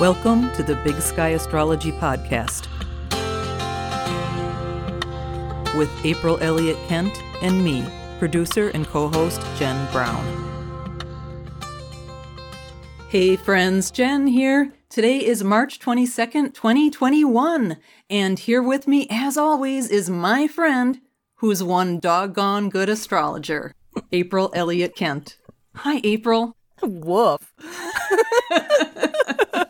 Welcome to the Big Sky Astrology Podcast with April Elliott Kent and me, producer and co host Jen Brown. Hey friends, Jen here. Today is March 22nd, 2021, and here with me, as always, is my friend who's one doggone good astrologer, April Elliott Kent. Hi, April. Woof.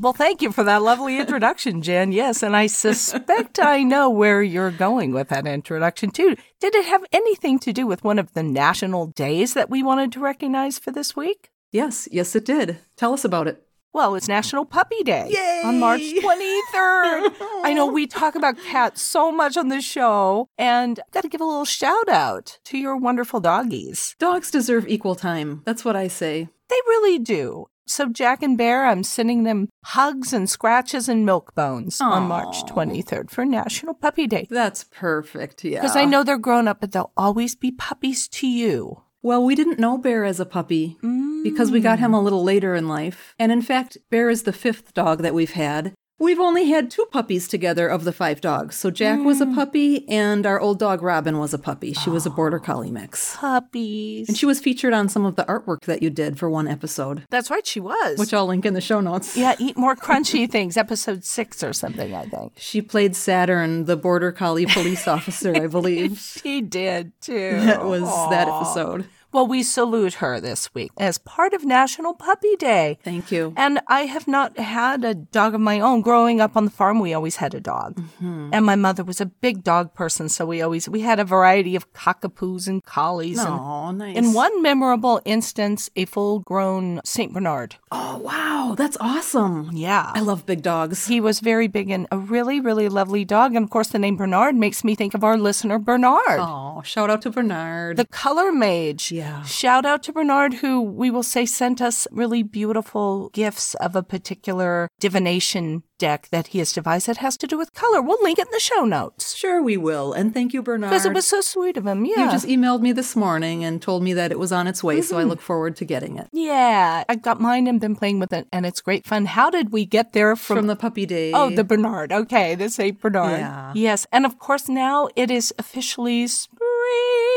well, thank you for that lovely introduction, Jen. Yes, and I suspect I know where you're going with that introduction, too. Did it have anything to do with one of the national days that we wanted to recognize for this week? Yes, yes, it did. Tell us about it. Well, it's National Puppy Day Yay! on March 23rd. I know we talk about cats so much on this show, and I got to give a little shout out to your wonderful doggies. Dogs deserve equal time. That's what I say. They really do. So, Jack and Bear, I'm sending them hugs and scratches and milk bones on March 23rd for National Puppy Day. That's perfect, yeah. Because I know they're grown up, but they'll always be puppies to you. Well, we didn't know Bear as a puppy because we got him mm. a little later in life. And in fact, Bear is the fifth dog that we've had. We've only had two puppies together of the five dogs. So Jack was a hmm. puppy, and our old dog Robin was a puppy. She was a border ah, collie mix. Puppies. And she was featured on some of the artwork that you did for one episode, That's right, she was. which I'll link in the show notes. yeah, eat more crunchy things, episode six or something, I think. She played Saturn, the border collie police officer, I believe. She did too. That was that episode. Well, we salute her this week as part of National Puppy Day. Thank you. And I have not had a dog of my own. Growing up on the farm, we always had a dog. Mm-hmm. And my mother was a big dog person, so we always we had a variety of cockapoos and collies. and Oh, nice. in one memorable instance, a full-grown Saint Bernard. Oh, wow. That's awesome. Yeah. I love big dogs. he was very big and a really, really lovely dog. And of course, the name Bernard makes me think of our listener, Bernard. Oh, shout out to Bernard. The color mage. Yeah. Shout out to Bernard, who we will say sent us really beautiful gifts of a particular divination deck that he has devised that has to do with color. We'll link it in the show notes. sure, we will. And thank you, Bernard. Because it was so sweet of him. Yeah. You just emailed me this morning and told me that it was on its way, so I mm-hmm. look forward to getting it. yeah. I got mine and been playing with it, and it's great fun. How did we get there from. From the puppy day. Oh, the Bernard. Okay, the Saint Bernard. Yeah. Yes. And of course, now it is officially spring.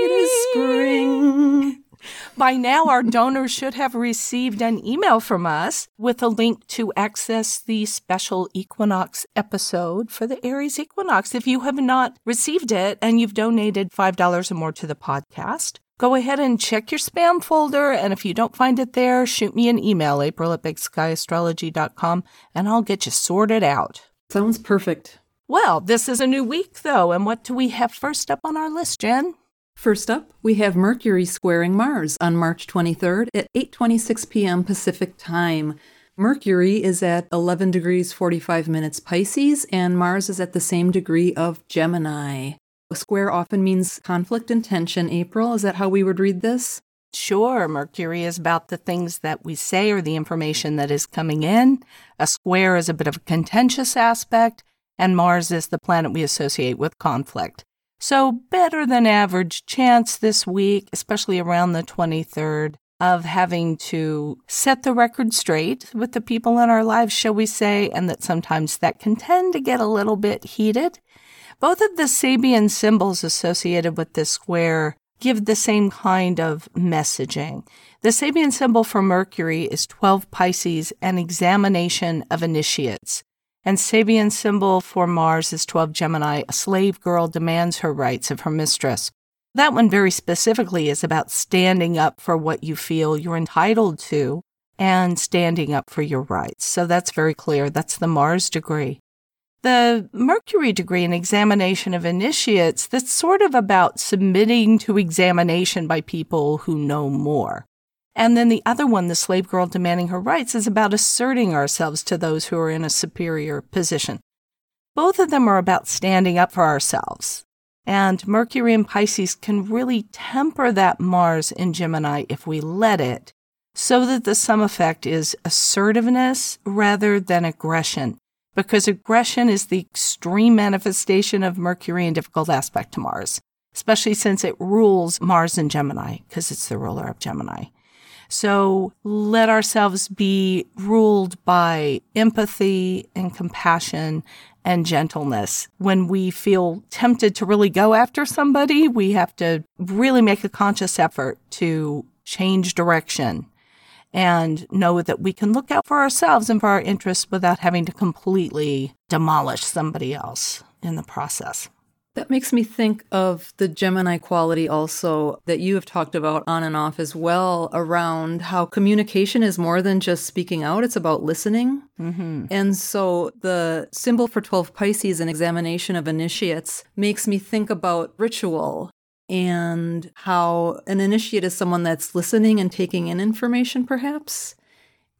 It is spring. By now, our donors should have received an email from us with a link to access the special equinox episode for the Aries equinox. If you have not received it and you've donated $5 or more to the podcast, go ahead and check your spam folder. And if you don't find it there, shoot me an email, april at bigskyastrology.com, and I'll get you sorted out. Sounds perfect. Well, this is a new week, though. And what do we have first up on our list, Jen? First up, we have Mercury squaring Mars on March 23rd at 8:26 p.m. Pacific Time. Mercury is at 11 degrees 45 minutes Pisces and Mars is at the same degree of Gemini. A square often means conflict and tension, April. Is that how we would read this? Sure, Mercury is about the things that we say or the information that is coming in. A square is a bit of a contentious aspect, and Mars is the planet we associate with conflict. So, better than average chance this week, especially around the 23rd, of having to set the record straight with the people in our lives, shall we say, and that sometimes that can tend to get a little bit heated. Both of the Sabian symbols associated with this square give the same kind of messaging. The Sabian symbol for Mercury is 12 Pisces, an examination of initiates. And Sabian symbol for Mars is 12 Gemini, a slave girl demands her rights of her mistress. That one very specifically is about standing up for what you feel you're entitled to and standing up for your rights. So that's very clear. That's the Mars degree. The Mercury degree in examination of initiates, that's sort of about submitting to examination by people who know more. And then the other one, the slave girl demanding her rights, is about asserting ourselves to those who are in a superior position. Both of them are about standing up for ourselves. And Mercury and Pisces can really temper that Mars in Gemini if we let it, so that the sum effect is assertiveness rather than aggression because aggression is the extreme manifestation of Mercury in difficult aspect to Mars, especially since it rules Mars in Gemini, because it's the ruler of Gemini. So let ourselves be ruled by empathy and compassion and gentleness. When we feel tempted to really go after somebody, we have to really make a conscious effort to change direction and know that we can look out for ourselves and for our interests without having to completely demolish somebody else in the process. That makes me think of the Gemini quality also that you have talked about on and off as well around how communication is more than just speaking out, it's about listening. Mm-hmm. And so the symbol for 12 Pisces, and examination of initiates, makes me think about ritual and how an initiate is someone that's listening and taking in information, perhaps.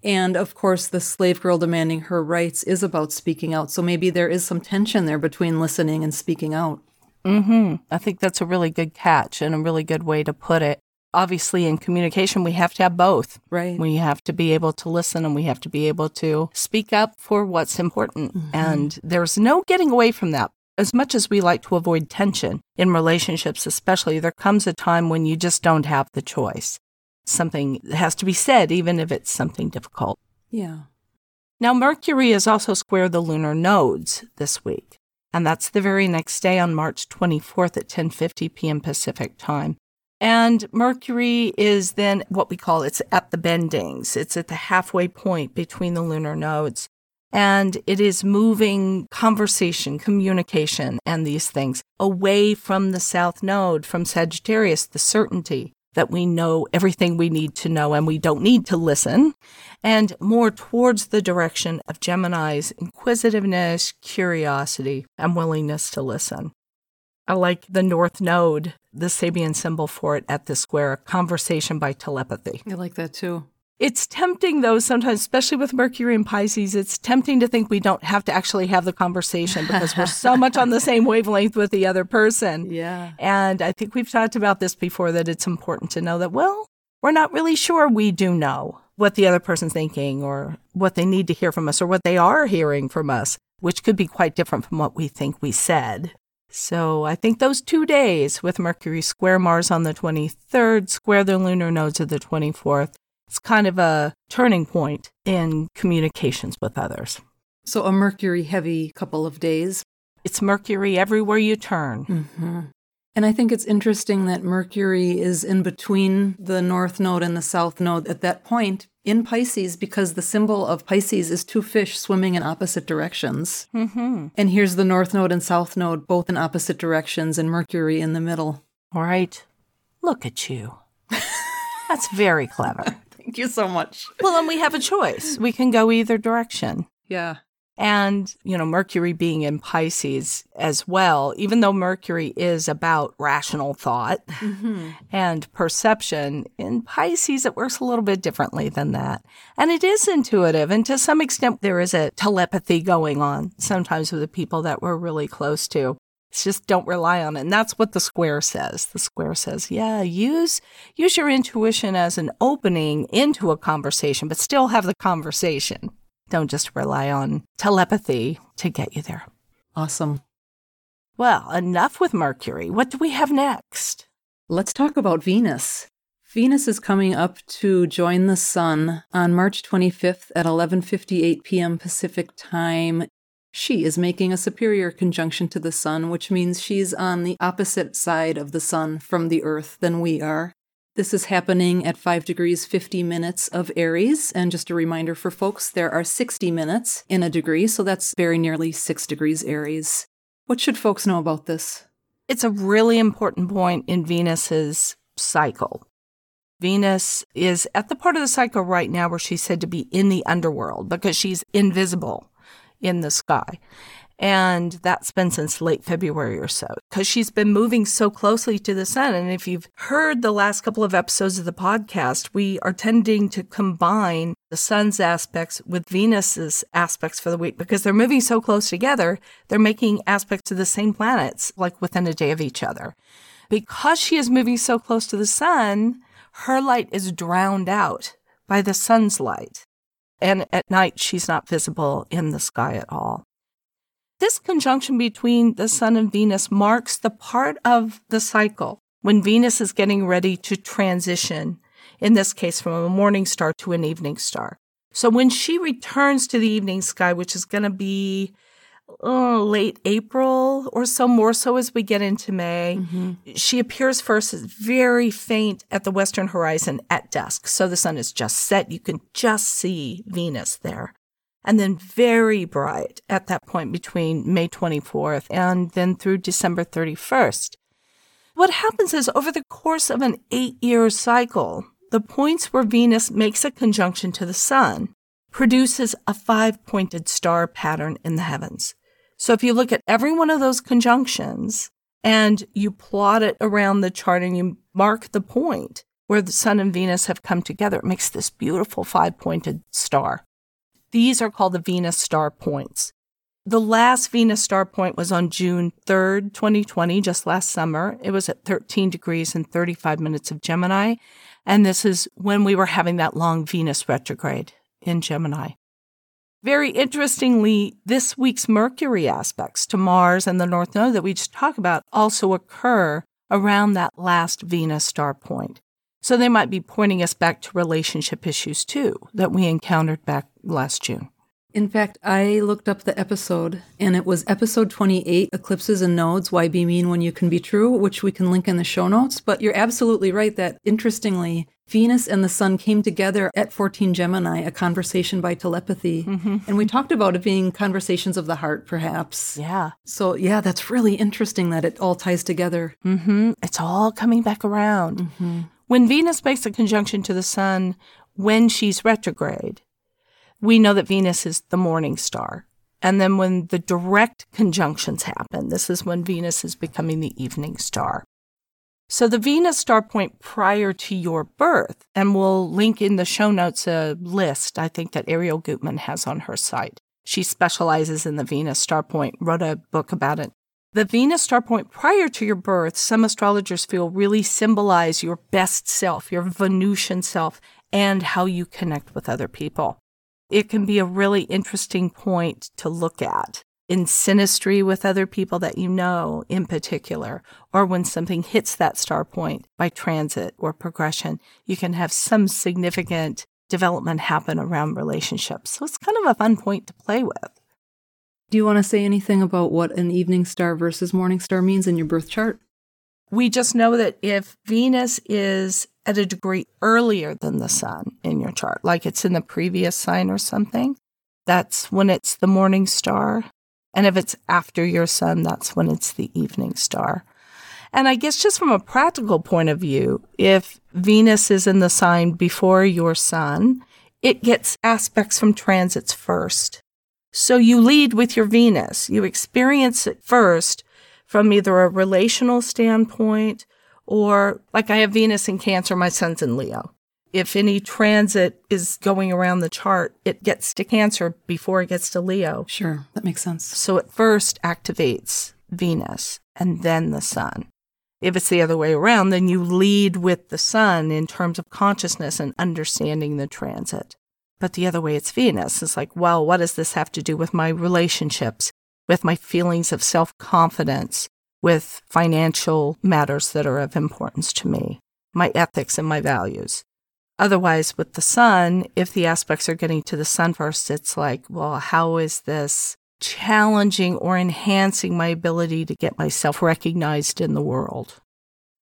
And of course, the slave girl demanding her rights is about speaking out. So maybe there is some tension there between listening and speaking out. Mm-hmm. I think that's a really good catch and a really good way to put it. Obviously, in communication, we have to have both. Right. We have to be able to listen and we have to be able to speak up for what's important. Mm-hmm. And there's no getting away from that. As much as we like to avoid tension in relationships, especially, there comes a time when you just don't have the choice something has to be said, even if it's something difficult. Yeah. Now, Mercury is also square the lunar nodes this week, and that's the very next day on March 24th at 10:50 p.m. Pacific time. And Mercury is then what we call it's at the bendings. It's at the halfway point between the lunar nodes. And it is moving conversation, communication, and these things away from the south node, from Sagittarius, the certainty, that we know everything we need to know and we don't need to listen, and more towards the direction of Gemini's inquisitiveness, curiosity, and willingness to listen. I like the North Node, the Sabian symbol for it at the square, conversation by telepathy. I like that too. It's tempting, though, sometimes, especially with Mercury and Pisces, it's tempting to think we don't have to actually have the conversation because we're so much on the same wavelength with the other person. Yeah. And I think we've talked about this before that it's important to know that, well, we're not really sure we do know what the other person's thinking or what they need to hear from us or what they are hearing from us, which could be quite different from what we think we said. So I think those two days with Mercury square Mars on the 23rd, square the lunar nodes of the 24th, it's kind of a turning point in communications with others. So, a Mercury heavy couple of days. It's Mercury everywhere you turn. Mm-hmm. And I think it's interesting that Mercury is in between the North Node and the South Node at that point in Pisces because the symbol of Pisces is two fish swimming in opposite directions. Mm-hmm. And here's the North Node and South Node both in opposite directions and Mercury in the middle. All right. Look at you. That's very clever. Thank you so much. Well, and we have a choice. We can go either direction. Yeah. And, you know, Mercury being in Pisces as well, even though Mercury is about rational thought mm-hmm. and perception, in Pisces it works a little bit differently than that. And it is intuitive. And to some extent, there is a telepathy going on sometimes with the people that we're really close to. It's just don't rely on it. And that's what the square says. The square says, yeah, use use your intuition as an opening into a conversation, but still have the conversation. Don't just rely on telepathy to get you there. Awesome. Well, enough with Mercury. What do we have next? Let's talk about Venus. Venus is coming up to join the sun on March 25th at 11:58 p.m. Pacific Time she is making a superior conjunction to the sun, which means she's on the opposite side of the sun from the earth than we are. This is happening at 5 degrees 50 minutes of Aries. And just a reminder for folks, there are 60 minutes in a degree, so that's very nearly 6 degrees Aries. What should folks know about this? It's a really important point in Venus's cycle. Venus is at the part of the cycle right now where she's said to be in the underworld because she's invisible in the sky. And that's been since late February or so because she's been moving so closely to the sun. And if you've heard the last couple of episodes of the podcast, we are tending to combine the sun's aspects with Venus's aspects for the week because they're moving so close together. They're making aspects of the same planets like within a day of each other. Because she is moving so close to the sun, her light is drowned out by the sun's light and at night she's not visible in the sky at all. This conjunction between the Sun and Venus marks the part of the cycle when Venus is getting ready to transition in this case from a morning star to an evening star. So when she returns to the evening sky, which is going to be oh, late April or so, more so as we get into May. Mm-hmm. She appears first as very faint at the western horizon at dusk. So the sun is just set. You can just see Venus there. And then very bright at that point between May 24th and then through December 31st. What happens is over the course of an eight year cycle, the points where Venus makes a conjunction to the sun produces a five pointed star pattern in the heavens. So if you look at every one of those conjunctions and you plot it around the chart and you mark the point where the sun and Venus have come together, it makes this beautiful five pointed star. These are called the Venus star points. The last Venus star point was on June 3rd, 2020, just last summer. It was at 13 degrees and 35 minutes of Gemini. And this is when we were having that long Venus retrograde in Gemini. Very interestingly, this week's Mercury aspects to Mars and the North Node that we just talked about also occur around that last Venus star point. So they might be pointing us back to relationship issues too that we encountered back last June. In fact, I looked up the episode and it was episode 28 Eclipses and Nodes Why Be Mean When You Can Be True, which we can link in the show notes. But you're absolutely right that interestingly, Venus and the Sun came together at 14 Gemini, a conversation by telepathy. Mm-hmm. And we talked about it being conversations of the heart, perhaps. Yeah. So, yeah, that's really interesting that it all ties together. Mm-hmm. It's all coming back around. Mm-hmm. When Venus makes a conjunction to the Sun when she's retrograde, we know that Venus is the morning star. And then when the direct conjunctions happen, this is when Venus is becoming the evening star. So the Venus star point prior to your birth, and we'll link in the show notes a list I think that Arielle Guttman has on her site. She specializes in the Venus star point, wrote a book about it. The Venus star point prior to your birth, some astrologers feel really symbolize your best self, your Venusian self, and how you connect with other people it can be a really interesting point to look at in synastry with other people that you know in particular, or when something hits that star point by transit or progression, you can have some significant development happen around relationships. So it's kind of a fun point to play with. Do you want to say anything about what an evening star versus morning star means in your birth chart? We just know that if Venus is at a degree earlier than the sun in your chart, like it's in the previous sign or something, that's when it's the morning star. And if it's after your sun, that's when it's the evening star. And I guess just from a practical point of view, if Venus is in the sign before your sun, it gets aspects from transits first. So you lead with your Venus. You experience it first from either a relational standpoint or like I have Venus in Cancer, my sun's in Leo. If any transit is going around the chart, it gets to Cancer before it gets to Leo. Sure, that makes sense. So it first activates Venus and then the sun. If it's the other way around, then you lead with the sun in terms of consciousness and understanding the transit. But the other way, it's Venus. It's like, well, what does this have to do with my relationships, with my feelings of self confidence, with financial matters that are of importance to me, my ethics and my values. Otherwise, with the sun, if the aspects are getting to the sun first, it's like, well, how is this challenging or enhancing my ability to get myself recognized in the world?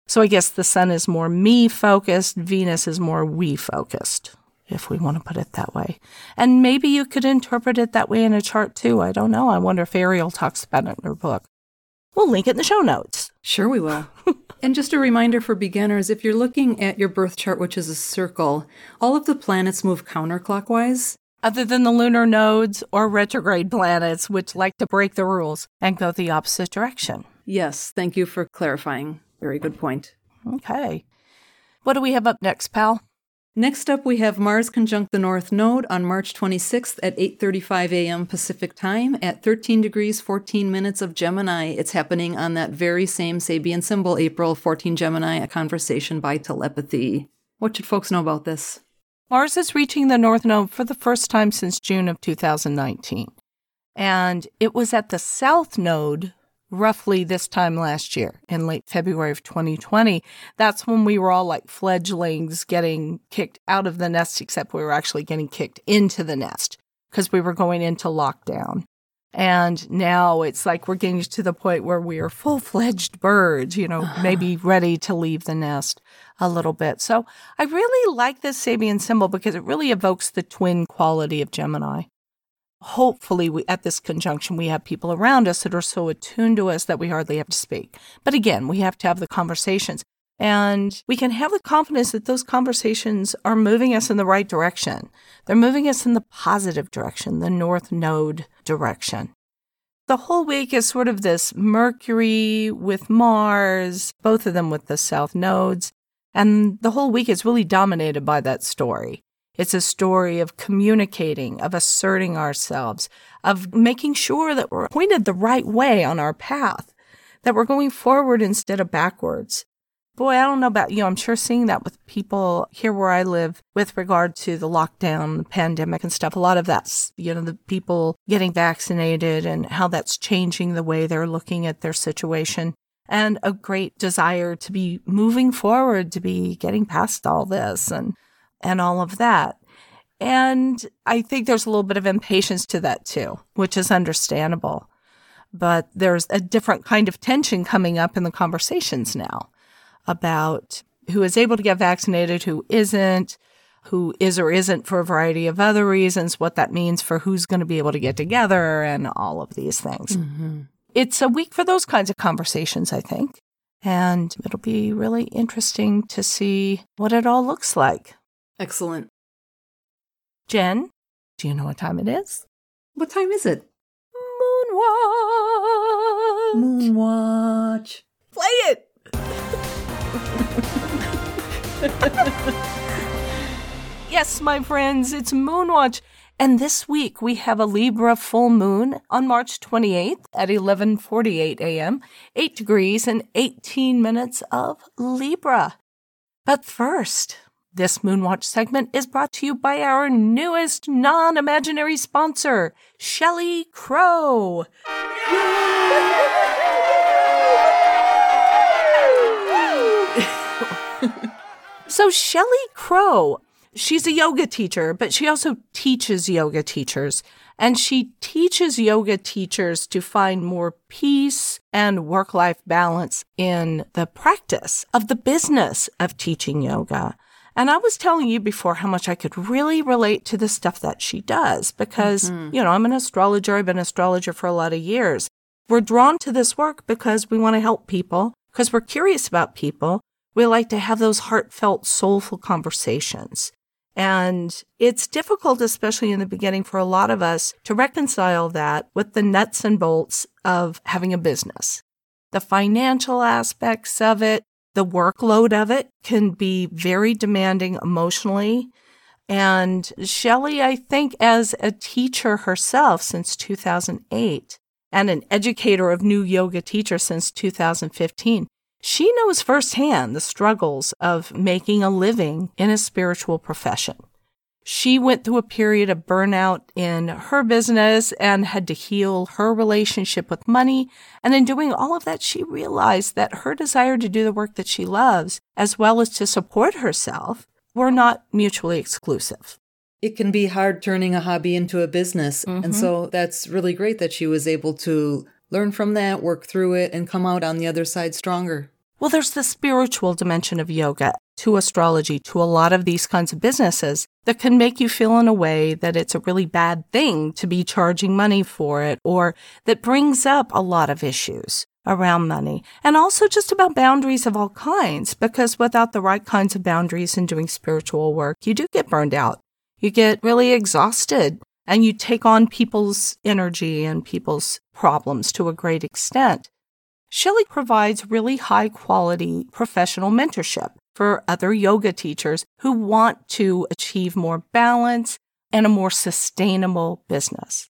So I guess the sun is more me focused, Venus is more we focused, if we want to put it that way. And maybe you could interpret it that way in a chart too. I don't know. I wonder if Arielle talks about it in her book. We'll link it in the show notes. Sure, we will. and just a reminder for beginners if you're looking at your birth chart, which is a circle, all of the planets move counterclockwise. Other than the lunar nodes or retrograde planets, which like to break the rules and go the opposite direction. Yes, thank you for clarifying. Very good point. Okay. What do we have up next, pal? Next up, we have Mars conjunct the North Node on March 26th at 8:35 a.m. Pacific Time at 13 degrees 14 minutes of Gemini. It's happening on that very same Sabian symbol, April 14 Gemini, a conversation by telepathy. What should folks know about this? Mars is reaching the North Node for the first time since June of 2019. And it was at the South Node roughly this time last year in late February of 2020. That's when we were all like fledglings getting kicked out of the nest, except we were actually getting kicked into the nest because we were going into lockdown. And now it's like we're getting to the point where we are full fledged birds, you know, maybe ready to leave the nest a little bit. So I really like this Sabian symbol because it really evokes the twin quality of Gemini hopefully we, at this conjunction we have people around us that are so attuned to us that we hardly have to speak. But again we have to have the conversations. And we can have the confidence that those conversations are moving us in the right direction. They're moving us in the positive direction the north node direction. The whole week is sort of this mercury with mars both of them with the south nodes. And the whole week is really dominated by that story it's a story of communicating, of asserting ourselves, of making sure that we're pointed the right way on our path, that we're going forward instead of backwards. Boy, I don't know about you. I'm sure seeing that with people here where I live with regard to the lockdown, the pandemic and stuff. A lot of that's, you know, the people getting vaccinated and how that's changing the way they're looking at their situation and a great desire to be moving forward, to be getting past all this and and all of that. And I think there's a little bit of impatience to that too, which is understandable. But there's a different kind of tension coming up in the conversations now about who is able to get vaccinated, who isn't, who is or isn't for a variety of other reasons, what that means for who's going to be able to get together, and all of these things. Mm-hmm. It's a week for those kinds of conversations, I think. And it'll be really interesting to see what it all looks like. Excellent. Jen, do you know what time it is? What time is it? Moonwatch. Moonwatch. Play it. yes, my friends, it's Moonwatch. And this week we have a Libra full moon on March 28th at 11:48 a.m., 8 degrees and 18 minutes of Libra. But first, this Moonwatch segment is brought to you by our newest non imaginary sponsor, Shellie Crow. so, Shellie Crow, she's a yoga teacher, but she also teaches yoga teachers. And she teaches yoga teachers to find more peace and work life balance in the practice of the business of teaching yoga. And I was telling you before how much I could really relate to the stuff that she does because, mm-hmm. you know, I'm an astrologer. I've been an astrologer for a lot of years. We're drawn to this work because we want to help people, because we're curious about people. We like to have those heartfelt, soulful conversations. And it's difficult, especially in the beginning, for a lot of us to reconcile that with the nuts and bolts of having a business. The financial aspects of it, the workload of it can be very demanding emotionally. And Shellie, I think, as a teacher herself since 2008 and an educator of new yoga teachers since 2015, she knows firsthand the struggles of making a living in a spiritual profession. She went through a period of burnout in her business and had to heal her relationship with money. And in doing all of that, she realized that her desire to do the work that she loves, as well as to support herself, were not mutually exclusive. It can be hard turning a hobby into a business. Mm-hmm. And so that's really great that she was able to learn from that, work through it, and come out on the other side stronger. Well, there's the spiritual dimension of yoga to astrology, to a lot of these kinds of businesses that can make you feel in a way that it's a really bad thing to be charging money for it or that brings up a lot of issues around money and also just about boundaries of all kinds because without the right kinds of boundaries in doing spiritual work, you do get burned out. You get really exhausted and you take on people's energy and people's problems to a great extent. Shellie provides really high quality professional mentorship for other yoga teachers who want to achieve more balance and a more sustainable business.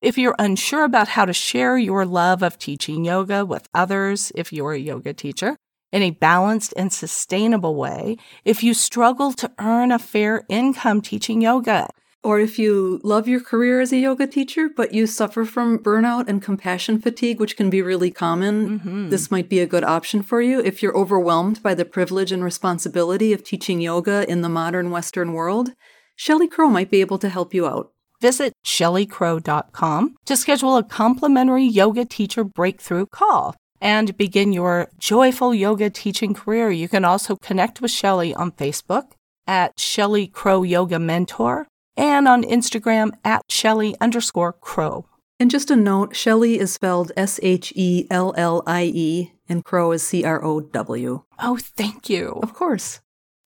If you're unsure about how to share your love of teaching yoga with others, if you're a yoga teacher, in a balanced and sustainable way, if you struggle to earn a fair income teaching yoga, Or if you love your career as a yoga teacher, but you suffer from burnout and compassion fatigue, which can be really common, Mm-hmm. this might be a good option for you. If you're overwhelmed by the privilege and responsibility of teaching yoga in the modern Western world, Shellie Crow might be able to help you out. Visit shellycrow.com to schedule a complimentary yoga teacher breakthrough call and begin your joyful yoga teaching career. You can also connect with Shellie on Facebook at Shellie Crow Yoga Mentor and on Instagram at Shellie underscore Crow. And just a note Shellie is spelled S H E L L I E, and Crow is C R O W. Oh, thank you. Of course.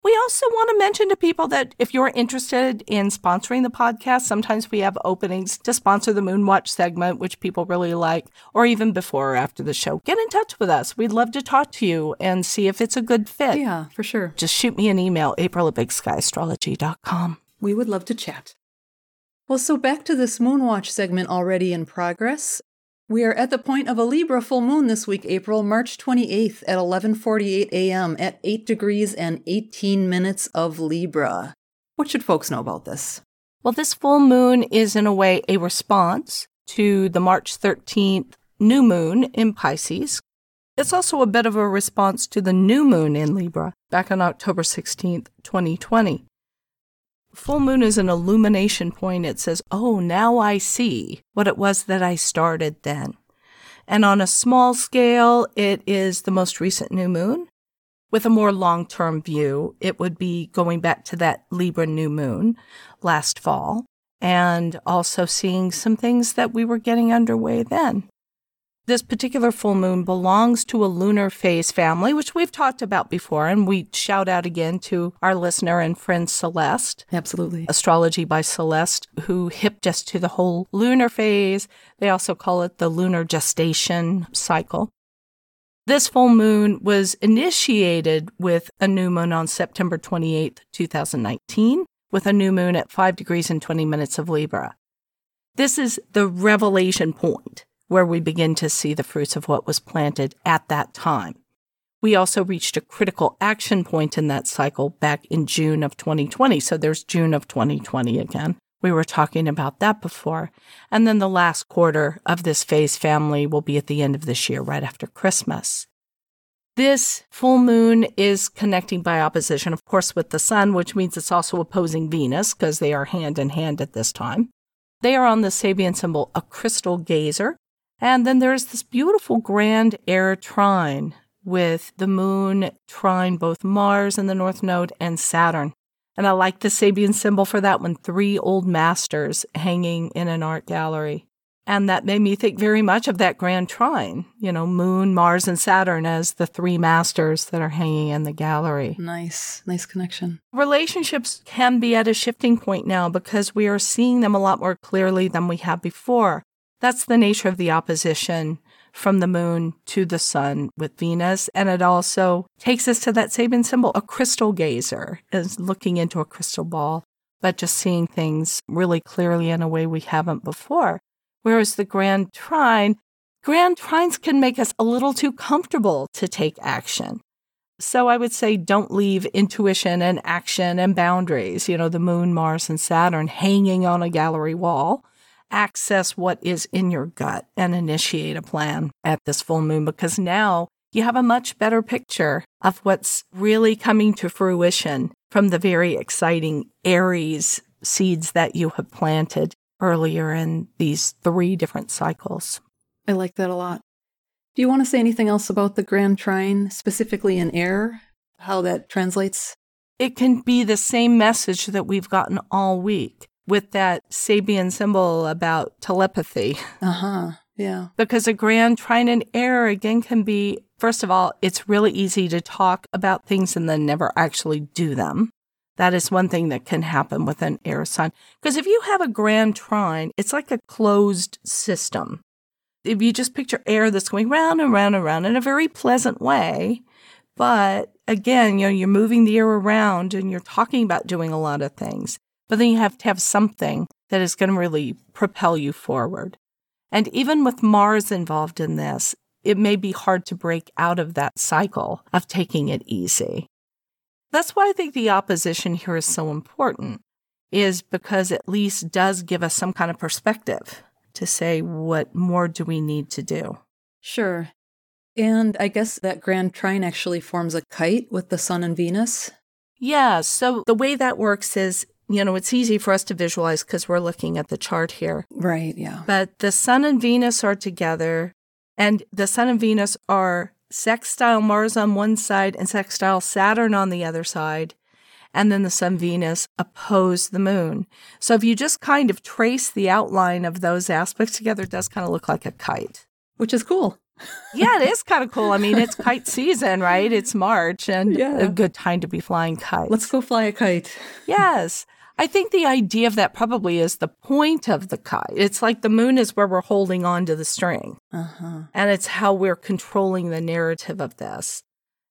We also want to mention to people that if you're interested in sponsoring the podcast, sometimes we have openings to sponsor the Moonwatch segment, which people really like, or even before or after the show. Get in touch with us. We'd love to talk to you and see if it's a good fit. Yeah, for sure. Just shoot me an email, april at bigskyastrology.com. We would love to chat. Well, so back to this Moonwatch segment already in progress. We are at the point of a Libra full moon this week, April, March 28th at 11:48 a.m. at 8 degrees and 18 minutes of Libra. What should folks know about this? Well, this full moon is in a way a response to the March 13th new moon in Pisces. It's also a bit of a response to the new moon in Libra back on October 16th, 2020. Full moon is an illumination point. It says, Oh, now I see what it was that I started then. And on a small scale, it is the most recent new moon. With a more long term view, it would be going back to that Libra new moon last fall and also seeing some things that we were getting underway then. This particular full moon belongs to a lunar phase family, which we've talked about before, and we shout out again to our listener and friend Celeste, Absolutely. Astrology by Celeste, who hipped us to the whole lunar phase. They also call it the lunar gestation cycle. This full moon was initiated with a new moon on September 28th, 2019, with a new moon at 5 degrees and 20 minutes of Libra. This is the revelation point where we begin to see the fruits of what was planted at that time. We also reached a critical action point in that cycle back in June of 2020. So there's June of 2020 again. We were talking about that before. And then the last quarter of this phase family will be at the end of this year, right after Christmas. This full moon is connecting by opposition, of course, with the sun, which means it's also opposing Venus because they are hand in hand at this time. They are on the Sabian symbol, a crystal gazer. And then there's this beautiful grand air trine with the moon trine both Mars in the North Node and Saturn. And I like the Sabian symbol for that one three old masters hanging in an art gallery. And that made me think very much of that grand trine, you know, Moon, Mars, and Saturn as the three masters that are hanging in the gallery. Nice. Nice connection. Relationships can be at a shifting point now because we are seeing them a lot more clearly than we have before. That's the nature of the opposition from the moon to the sun with Venus. And it also takes us to that Sabian symbol, a crystal gazer, is looking into a crystal ball, but just seeing things really clearly in a way we haven't before. Whereas the grand trine, grand trines can make us a little too comfortable to take action. So I would say don't leave intuition and action and boundaries, you know, the moon, Mars, and Saturn hanging on a gallery wall. Access what is in your gut and initiate a plan at this full moon because now you have a much better picture of what's really coming to fruition from the very exciting Aries seeds that you have planted earlier in these three different cycles. I like that a lot. Do you want to say anything else about the Grand Trine, specifically in air? How that translates? It can be the same message that we've gotten all week with that Sabian symbol about telepathy. Uh huh. Yeah. Because a grand trine and air again can be, first of all, it's really easy to talk about things and then never actually do them. That is one thing that can happen with an air sign. Because if you have a grand trine, it's like a closed system. If you just picture air that's going round and round and round in a very pleasant way, but again, you know, you're moving the air around and you're talking about doing a lot of things. But then you have to have something that is going to really propel you forward. And even with Mars involved in this, it may be hard to break out of that cycle of taking it easy. That's why I think the opposition here is so important. is because at least does give us some kind of perspective to say what more do we need to do. Sure. And I guess that grand trine actually forms a kite with the sun and Venus. Yeah. So the way that works is, you know, it's easy for us to visualize because we're looking at the chart here. Right. Yeah. But the sun and Venus are together, and the sun and Venus are sextile Mars on one side and sextile Saturn on the other side. And then the sun Venus oppose the moon. So if you just kind of trace the outline of those aspects together, it does kind of look like a kite. Which is cool. yeah, it is kind of cool. I mean, it's kite season, right? It's March and Yeah. a good time to be flying kites. Let's go fly a kite. Yes. I think the idea of that probably is the point of the kite. It's like the moon is where we're holding on to the string, Uh huh. and it's how we're controlling the narrative of this.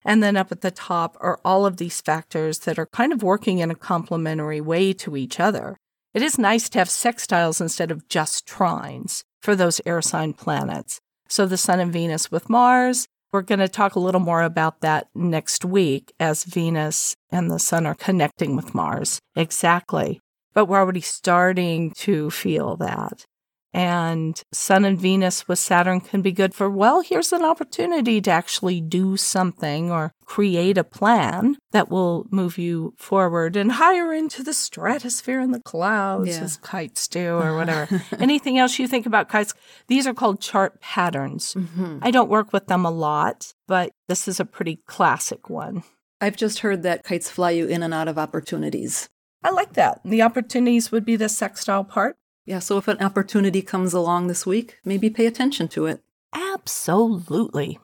And then up at the top are all of these factors that are kind of working in a complementary way to each other. It is nice to have sextiles instead of just trines for those air sign planets. So the Sun and Venus with Mars, we're going to talk a little more about that next week as Venus and the Sun are connecting with Mars. Exactly. But we're already starting to feel that. And Sun and Venus with Saturn can be good for, well, here's an opportunity to actually do something or create a plan that will move you forward and higher into the stratosphere and the clouds Yeah. as kites do or whatever. Anything else you think about kites? These are called chart patterns. hmm I don't work with them a lot, but this is a pretty classic one. I've just heard that kites fly you in and out of opportunities. I like that. The opportunities would be the sextile part. Yeah, so if an opportunity comes along this week, maybe pay attention to it. Absolutely.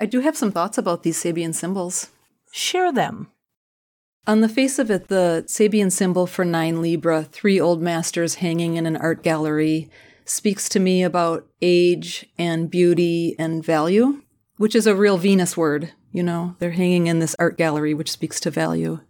I do have some thoughts about these Sabian symbols. Share them. On the face of it, the Sabian symbol for nine Libra, three old masters hanging in an art gallery, speaks to me about age and beauty and value, which is a real Venus word. You know, they're hanging in this art gallery, which speaks to value.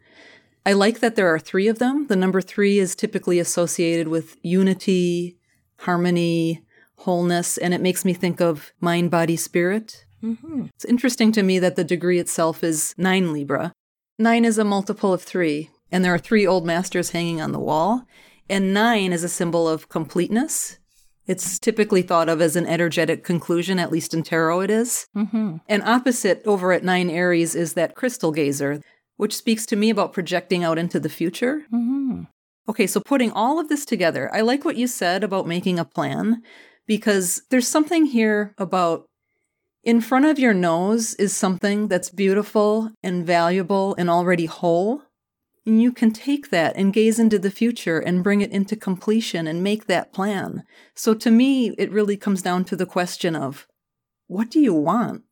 I like that there are three of them. The number three is typically associated with unity, harmony, wholeness, and it makes me think of mind, body, spirit. Mm-hmm. It's interesting to me that the degree itself is nine Libra. Nine is a multiple of three, and there are three old masters hanging on the wall. And nine is a symbol of completeness. It's typically thought of as an energetic conclusion, at least in tarot it is. Mm-hmm. And opposite over at nine Aries is that crystal gazer, which speaks to me about projecting out into the future. Mm-hmm. Okay, so putting all of this together, I like what you said about making a plan because there's something here about in front of your nose is something that's beautiful and valuable and already whole. And you can take that and gaze into the future and bring it into completion and make that plan. So to me, it really comes down to the question of what do you want?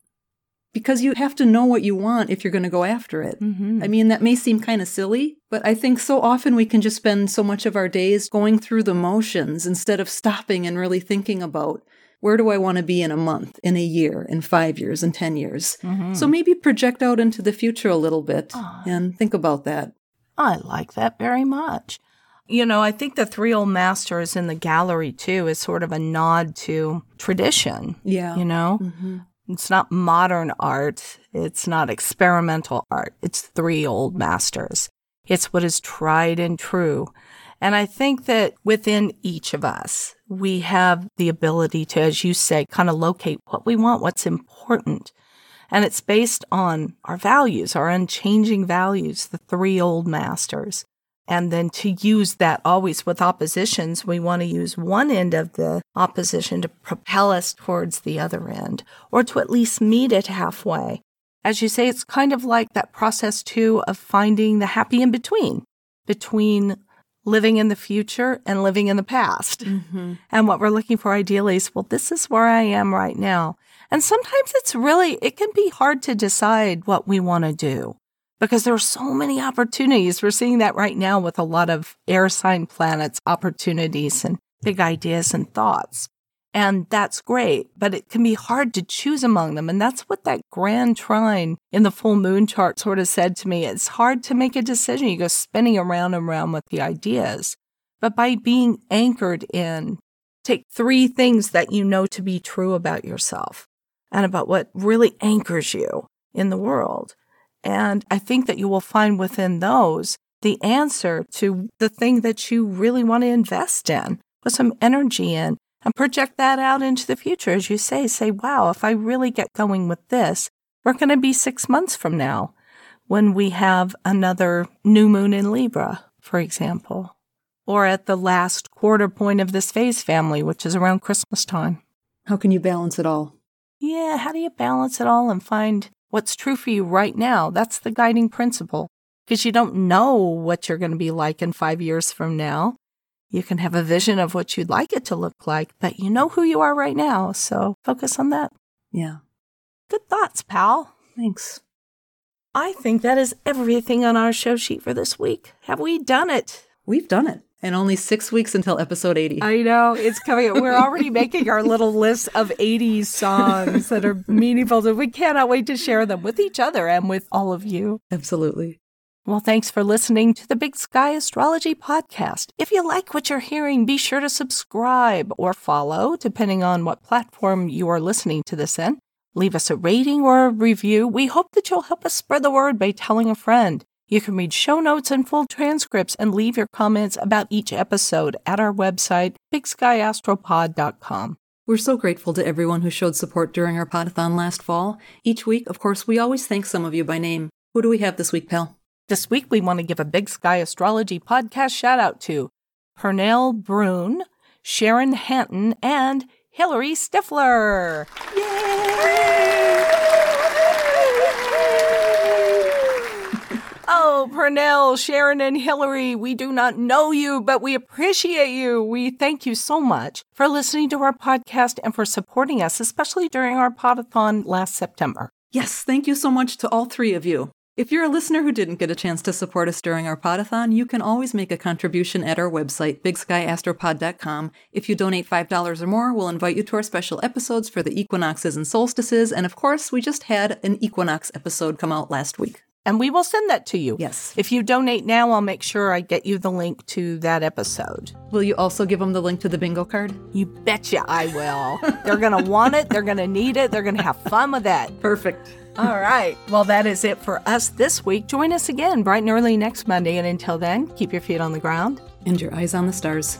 Because you have to know what you want if you're going to go after it. Mm-hmm. I mean, that may seem kind of silly, but I think so often we can just spend so much of our days going through the motions instead of stopping and really thinking about where do I want to be in a month, in a year, in five years, in 10 years. Mm-hmm. So maybe project out into the future a little bit Ah. and think about that. I like that very much. You know, I think the three old masters in the gallery too is sort of a nod to tradition. Yeah. You know, Mhm. It's not modern art, it's not experimental art, it's three old masters. It's what is tried and true. And I think that within each of us, we have the ability to, as you say, kind of locate what we want, what's important. And it's based on our values, our unchanging values, the three old masters. And then to use that always with oppositions, we want to use one end of the opposition to propel us towards the other end, or to at least meet it halfway. As you say, it's kind of like that process too of finding the happy in between, between living in the future and living in the past. Mhm. And what we're looking for ideally is, well, this is where I am right now. And sometimes it's really, it can be hard to decide what we want to do because there are so many opportunities. We're seeing that right now with a lot of air sign planets, opportunities and big ideas and thoughts. And that's great, but it can be hard to choose among them. And that's what that grand trine in the full moon chart sort of said to me. It's hard to make a decision. You go spinning around and around with the ideas. But by being anchored in, take three things that you know to be true about yourself and about what really anchors you in the world. And I think that you will find within those the answer to the thing that you really want to invest in, put some energy in, and project that out into the future. As you say, say, wow, if I really get going with this, we're going to be six months from now when we have another new moon in Libra, for example, or at the last quarter point of this phase family, which is around Christmas time. How can you balance it all? Yeah, how do you balance it all and find what's true for you right now? That's the guiding principle because you don't know what you're going to be like in five years from now. You can have a vision of what you'd like it to look like, but you know who you are right now. So focus on that. Yeah. Good thoughts, pal. Thanks. I think that is everything on our show sheet for this week. Have we done it? We've done it. And only six weeks until episode 80. I know. It's coming. We're already making our little list of 80s songs that are meaningful. So we cannot wait to share them with each other and with all of you. Absolutely. Well, thanks for listening to the Big Sky Astrology Podcast. If you like what you're hearing, be sure to subscribe or follow, depending on what platform you are listening to this in. Leave us a rating or a review. We hope that you'll help us spread the word by telling a friend. You can read show notes and full transcripts and leave your comments about each episode at our website, bigskyastropod.com. We're so grateful to everyone who showed support during our podathon last fall. Each week, of course, we always thank some of you by name. Who do we have this week, pal? This week, we want to give a Big Sky Astrology podcast shout out to Pernell Brune, Sharon Hanton, and Hillary Stifler. Oh, Pernell, Sharon, and Hillary, we do not know you, but we appreciate you. We thank you so much for listening to our podcast and for supporting us, especially during our podathon last September. Yes, thank you so much to all three of you. If you're a listener who didn't get a chance to support us during our podathon, you can always make a contribution at our website, bigskyastropod.com. If you donate $5 or more, we'll invite you to our special episodes for the equinoxes and solstices. And of course, we just had an equinox episode come out last week. And we will send that to you. Yes. If you donate now, I'll make sure I get you the link to that episode. Will you also give them the link to the bingo card? You betcha I will. They're going to want it. They're going to need it. They're going to have fun with that. Perfect. All right. Well, that is it for us this week. Join us again bright and early next Monday. And until then, keep your feet on the ground and your eyes on the stars.